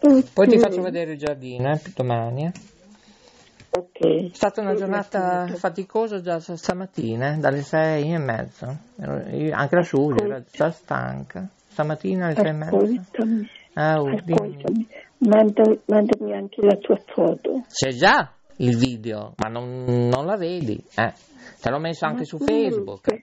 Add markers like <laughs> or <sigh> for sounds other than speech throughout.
Poi ti faccio vedere il giardino, eh, domani. eh. Ok. È stata una giornata faticosa già st- stamattina, eh, dalle sei e mezza. Io- Anche la Giulia era già stanca. Stamattina alle sei e mezza. Ah, oh, ascoltami. Manda- mandami anche la tua foto. C'è già il video, ma non, non la vedi. Eh. Te l'ho messo anche Ma su Facebook. sì.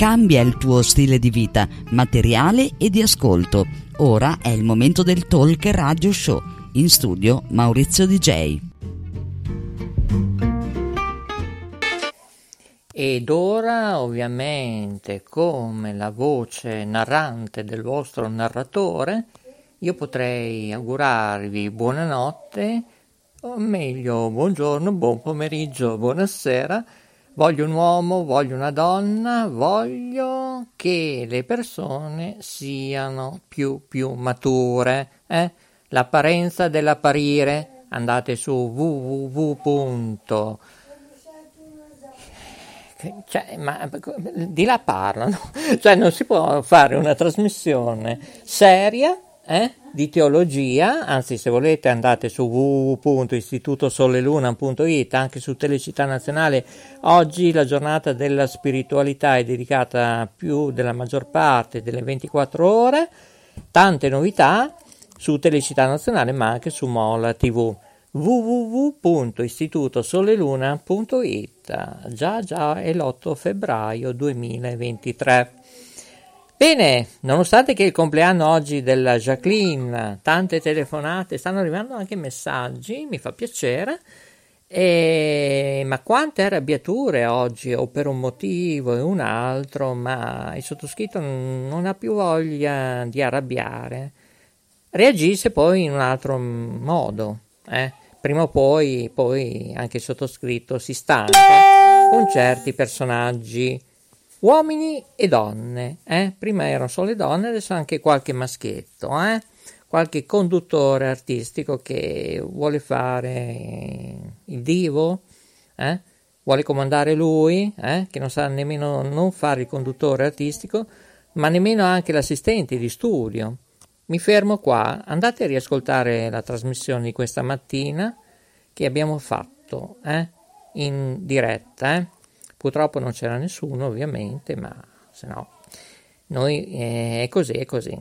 Cambia il tuo stile di vita, materiale e di ascolto. Ora è il momento del Talk Radio Show. In studio Maurizio DJ. Ed ora, ovviamente, come la voce narrante del vostro narratore, io potrei augurarvi buonanotte, o meglio, buongiorno, buon pomeriggio, buonasera. Voglio un uomo, voglio una donna, voglio che le persone siano più più mature, eh? L'apparenza dell'apparire. Andate su www. Cioè, ma di là parlano, <laughs> cioè non si può fare una trasmissione seria eh, di teologia, anzi se volete andate su www.istitutosoleluna.it, anche su Telecittà Nazionale, oggi la giornata della spiritualità è dedicata più della maggior parte delle 24 ore, tante novità, su Telecittà Nazionale ma anche su Mola TV www.istitutosoleluna.it già già è l'8 febbraio 2023 Bene, nonostante che il compleanno oggi della Jacqueline, tante telefonate, stanno arrivando anche messaggi, mi fa piacere, e, ma quante arrabbiature oggi, o per un motivo e un altro, ma il sottoscritto non ha più voglia di arrabbiare, reagisce poi in un altro modo. Eh? Prima o poi, poi anche il sottoscritto si stanca con certi personaggi uomini e donne. Eh? Prima erano solo le donne, adesso anche qualche maschietto, eh? qualche conduttore artistico che vuole fare il divo, eh? vuole comandare lui, eh? che non sa nemmeno non fare il conduttore artistico, ma nemmeno anche l'assistente di studio. Mi fermo qua, andate a riascoltare la trasmissione di questa mattina che abbiamo fatto eh? in diretta. Purtroppo non c'era nessuno, ovviamente, ma se no, noi eh, è così, è così.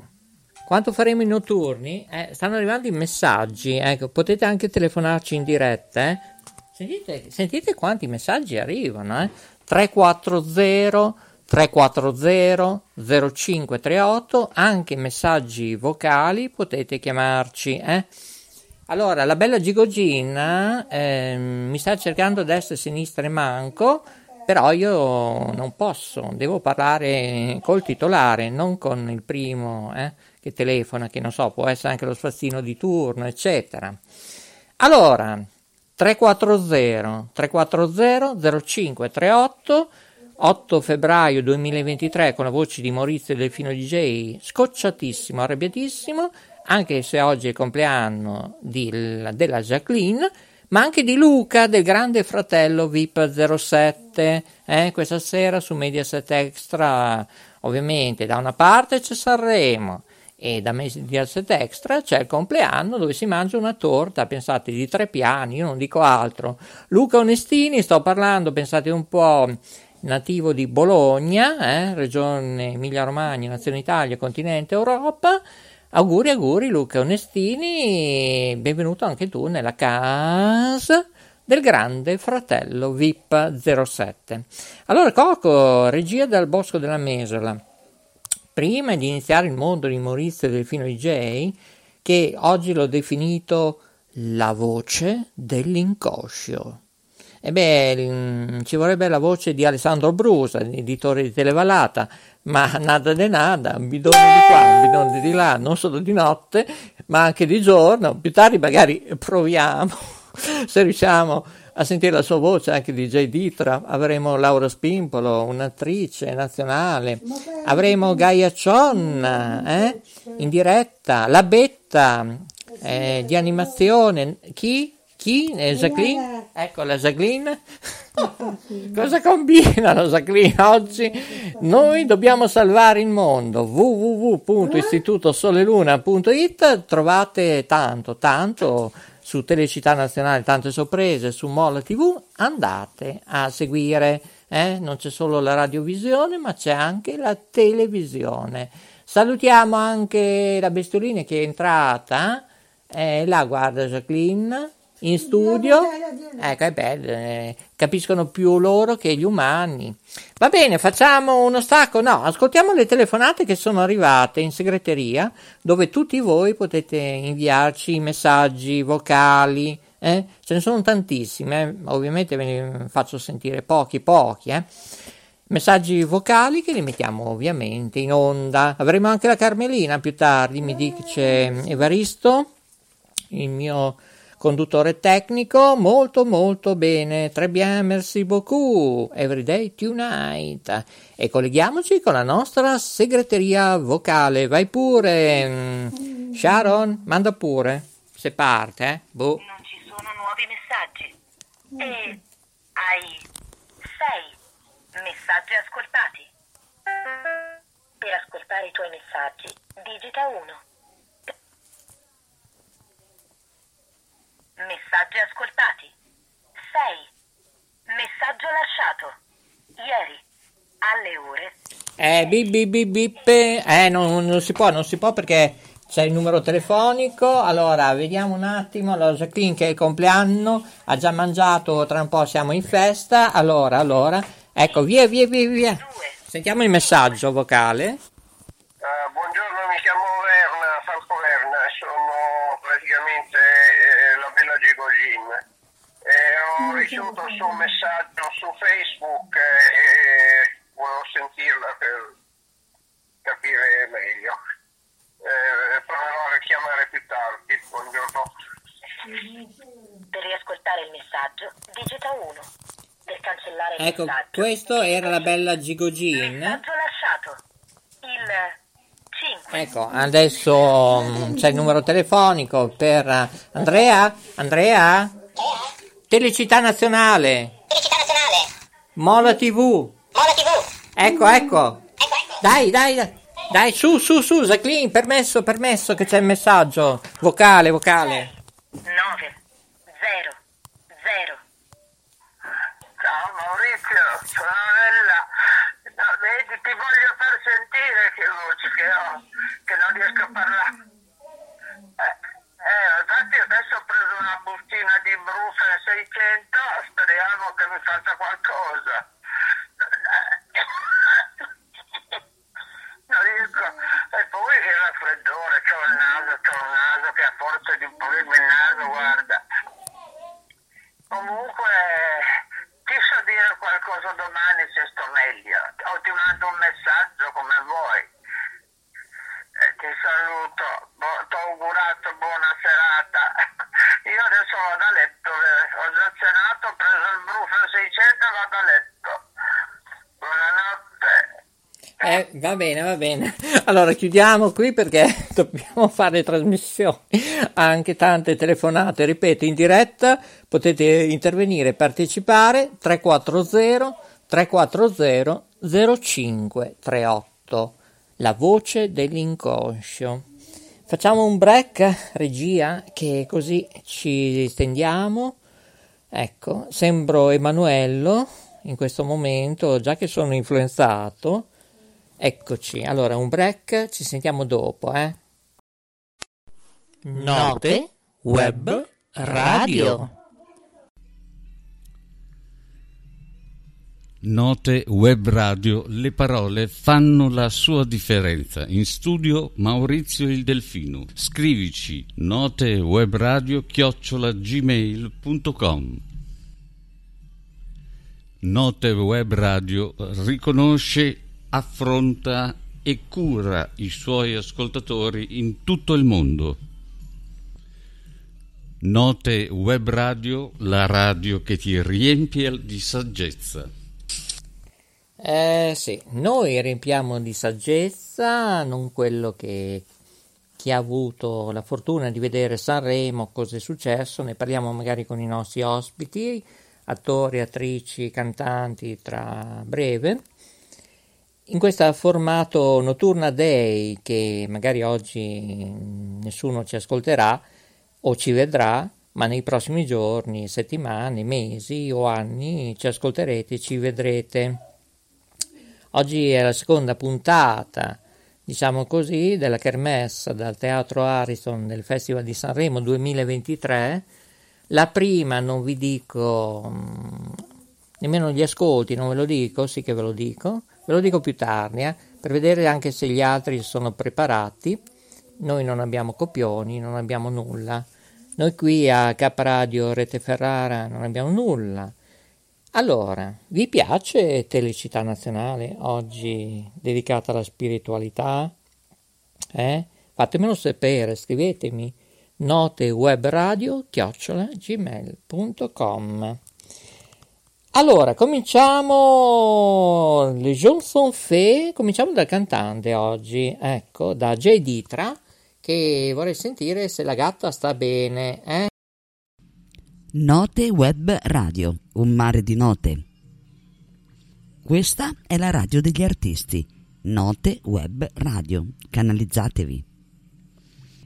Quanto faremo i notturni? Eh, stanno arrivando i messaggi, ecco, potete anche telefonarci in diretta. Eh? Sentite, sentite quanti messaggi arrivano, eh? 340 340 0538, anche messaggi vocali, potete chiamarci. Eh? Allora, la bella Gigogina eh, mi sta cercando destra e sinistra e manco però io non posso, devo parlare col titolare, non con il primo eh, che telefona, che non so, può essere anche lo spazzino di turno, eccetera. Allora, 340 340 0538 8 febbraio 2023 con la voce di Maurizio Delfino DJ, scocciatissimo, arrabbiatissimo, anche se oggi è il compleanno di, della Jacqueline, ma anche di Luca del grande fratello VIP 07 eh, questa sera su Mediaset Extra ovviamente da una parte c'è Sanremo e da Mediaset Extra c'è il compleanno dove si mangia una torta pensate di tre piani io non dico altro. Luca Onestini sto parlando pensate un po' nativo di Bologna eh, regione Emilia Romagna nazione Italia continente Europa Auguri, auguri Luca Onestini, benvenuto anche tu nella casa del grande fratello VIP 07. Allora Coco, regia dal Bosco della Mesola, prima di iniziare il mondo di Maurizio Delfino DJ, che oggi l'ho definito la voce dell'inconscio. E beh, ci vorrebbe la voce di Alessandro Brusa, editore di Televalata, ma nada de nada, un bidone di qua, un bidone di là, non solo di notte, ma anche di giorno. Più tardi magari proviamo, <laughs> se riusciamo a sentire la sua voce anche di J. Ditra, avremo Laura Spimpolo, un'attrice nazionale, avremo Gaia Cionna eh, in diretta, la Betta eh, di animazione, chi? Chi? Eh, Jacqueline? Ecco la Jacqueline. <laughs> Cosa combinano Jacqueline oggi? Noi dobbiamo salvare il mondo. www.istitutosoleluna.it trovate tanto, tanto su Telecittà Nazionale, tante sorprese, su Mola TV. Andate a seguire. Eh? Non c'è solo la radiovisione, ma c'è anche la televisione. Salutiamo anche la Bestiolina che è entrata. Eh, là, guarda Jacqueline in studio, ecco, è bello, eh, capiscono più loro che gli umani. Va bene, facciamo uno stacco? No, ascoltiamo le telefonate che sono arrivate in segreteria, dove tutti voi potete inviarci messaggi vocali, eh? ce ne sono tantissimi, eh? ovviamente ve ne faccio sentire pochi, pochi, eh? Messaggi vocali che li mettiamo ovviamente in onda. Avremo anche la Carmelina più tardi, mi dice Evaristo, il mio conduttore tecnico, molto molto bene, très bien, merci beaucoup, everyday tonight. E colleghiamoci con la nostra segreteria vocale, vai pure, Sharon, manda pure, se parte, eh, boh. Non ci sono nuovi messaggi. E hai sei messaggi ascoltati. Per ascoltare i tuoi messaggi, digita 1. Messaggi ascoltati. 6. Messaggio lasciato. Ieri, alle ore. Eh, bip bip bip bip. Eh, non, non si può, non si può perché c'è il numero telefonico, allora vediamo un attimo, allora Jacqueline che è il compleanno, ha già mangiato, tra un po' siamo in festa, allora, allora, ecco, via, via, via, via. Sentiamo il messaggio vocale. Uh, buongiorno, mi chiamo Verna, Franco Verna, sono praticamente eh, la bella Gigogin. Ho ricevuto il suo messaggio su Facebook e volevo sentirla per capire meglio. Eh, proverò a richiamare più tardi. Buongiorno. Per riascoltare il messaggio, digita 1. Per cancellare il Ecco, messaggio. questo era la bella Gigogin. Messaggio lasciato. Il 5. Ecco, adesso mm, c'è il numero telefonico per Andrea, Andrea, Telecità Nazionale, Felicità nazionale, Mola TV, Mola TV, ecco, ecco, ecco ecco, dai, dai, dai, dai, su, su, su, Jacqueline, permesso, permesso che c'è il messaggio, vocale, vocale. 9. 0. 0. Ciao Maurizio, sono Nella. No, vedi, ti voglio far sentire che voce che ho, che non riesco a parlare. Eh, eh, infatti adesso una bustina di Brufen 600, speriamo che mi faccia qualcosa. <laughs> Non riesco. E poi il raffreddore, c'ho il naso, c'ho il naso che a forza di pulirmi il naso, guarda. Comunque, ti so dire qualcosa domani se sto meglio. O ti mando un messaggio come vuoi. Eh, ti saluto, Bo- ti ho augurato buona serata. Io adesso vado a letto, eh. ho già cenato, ho preso il Brufen 600 e vado a letto. Buonanotte. Eh, va bene, va bene. Allora chiudiamo qui perché <laughs> dobbiamo fare trasmissioni, anche tante telefonate, ripeto, in diretta, potete intervenire, partecipare 340 340 0538, la voce dell'inconscio. Facciamo un break, regia, che così ci stendiamo. Ecco, sembro Emanuello in questo momento, già che sono influenzato. Eccoci, allora un break, ci sentiamo dopo, eh. Note web radio. Note web radio, le parole fanno la sua differenza. In studio Maurizio il Delfino. Scrivici notewebradio chiocciola gmail.com. Note web radio riconosce, affronta e cura i suoi ascoltatori in tutto il mondo. Note web radio, la radio che ti riempie di saggezza. Eh sì, noi riempiamo di saggezza, non quello che chi ha avuto la fortuna di vedere Sanremo, cosa è successo, ne parliamo magari con i nostri ospiti, attori, attrici, cantanti tra breve. In questo formato Notturna Day, che magari oggi nessuno ci ascolterà o ci vedrà, ma nei prossimi giorni, settimane, mesi o anni ci ascolterete, ci vedrete. Oggi è la seconda puntata, diciamo così, della Kermesse dal Teatro Ariston del Festival di Sanremo 2023. La prima non vi dico mh, nemmeno gli ascolti, non ve lo dico, sì che ve lo dico, ve lo dico più tardi, eh, per vedere anche se gli altri sono preparati. Noi non abbiamo copioni, non abbiamo nulla. Noi qui a Capradio Rete Ferrara non abbiamo nulla. Allora, vi piace Telecità Nazionale oggi dedicata alla spiritualità? Eh? Fatemelo sapere, scrivetemi notewebradio chiocciola gmail.com Allora, cominciamo le Johnson Fe, cominciamo dal cantante oggi, ecco, da Jay Ditra, che vorrei sentire se la gatta sta bene, eh? Note Web Radio, un mare di note. Questa è la radio degli artisti. Note Web Radio, canalizzatevi.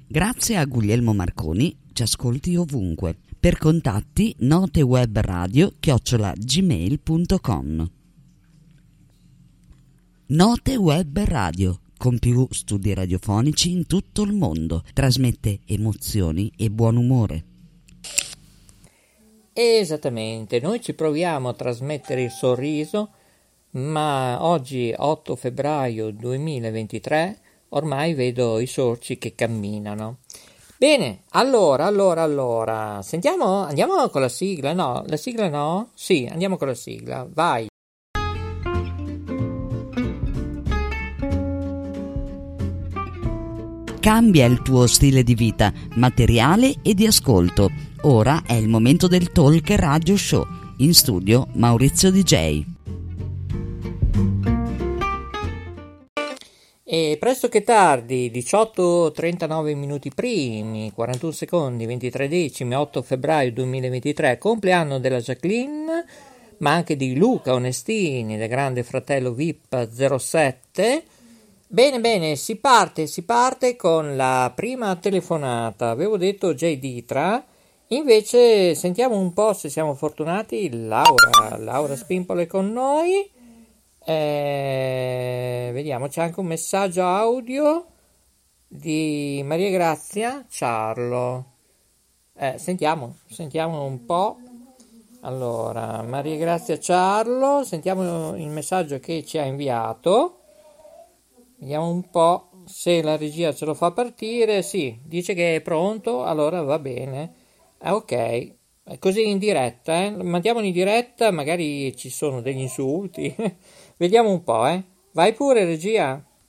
Grazie a Guglielmo Marconi, ci ascolti ovunque. Per contatti notewebradio chiocciola gmail.com Note Web Radio, con più studi radiofonici in tutto il mondo. Trasmette emozioni e buon umore. Esattamente, noi ci proviamo a trasmettere il sorriso, ma oggi 8 febbraio 2023 ormai vedo i sorci che camminano. Bene, allora, allora, allora, sentiamo, andiamo con la sigla? No, la sigla no? Sì, andiamo con la sigla, vai. Cambia il tuo stile di vita, materiale e di ascolto. Ora è il momento del Talk Radio Show. In studio Maurizio DJ. E presto che tardi, 18.39 minuti primi, 41 secondi, 23 decimi, 8 febbraio 2023, compleanno della Jacqueline, ma anche di Luca Onestini, del grande fratello VIP 07, Bene, bene, si parte, si parte con la prima telefonata. Avevo detto J. Ditra, invece sentiamo un po' se siamo fortunati. Laura, Laura Spimpolo è con noi. Eh, vediamo, c'è anche un messaggio audio di Maria Grazia Ciarlo. Eh, sentiamo, sentiamo un po'. Allora, Maria Grazia Ciarlo, sentiamo il messaggio che ci ha inviato. Vediamo un po' se la regia ce lo fa partire. Sì, dice che è pronto, allora va bene. Ah, ok, così in diretta, eh? mandiamolo in diretta, magari ci sono degli insulti. <laughs> Vediamo un po', eh. Vai pure, regia.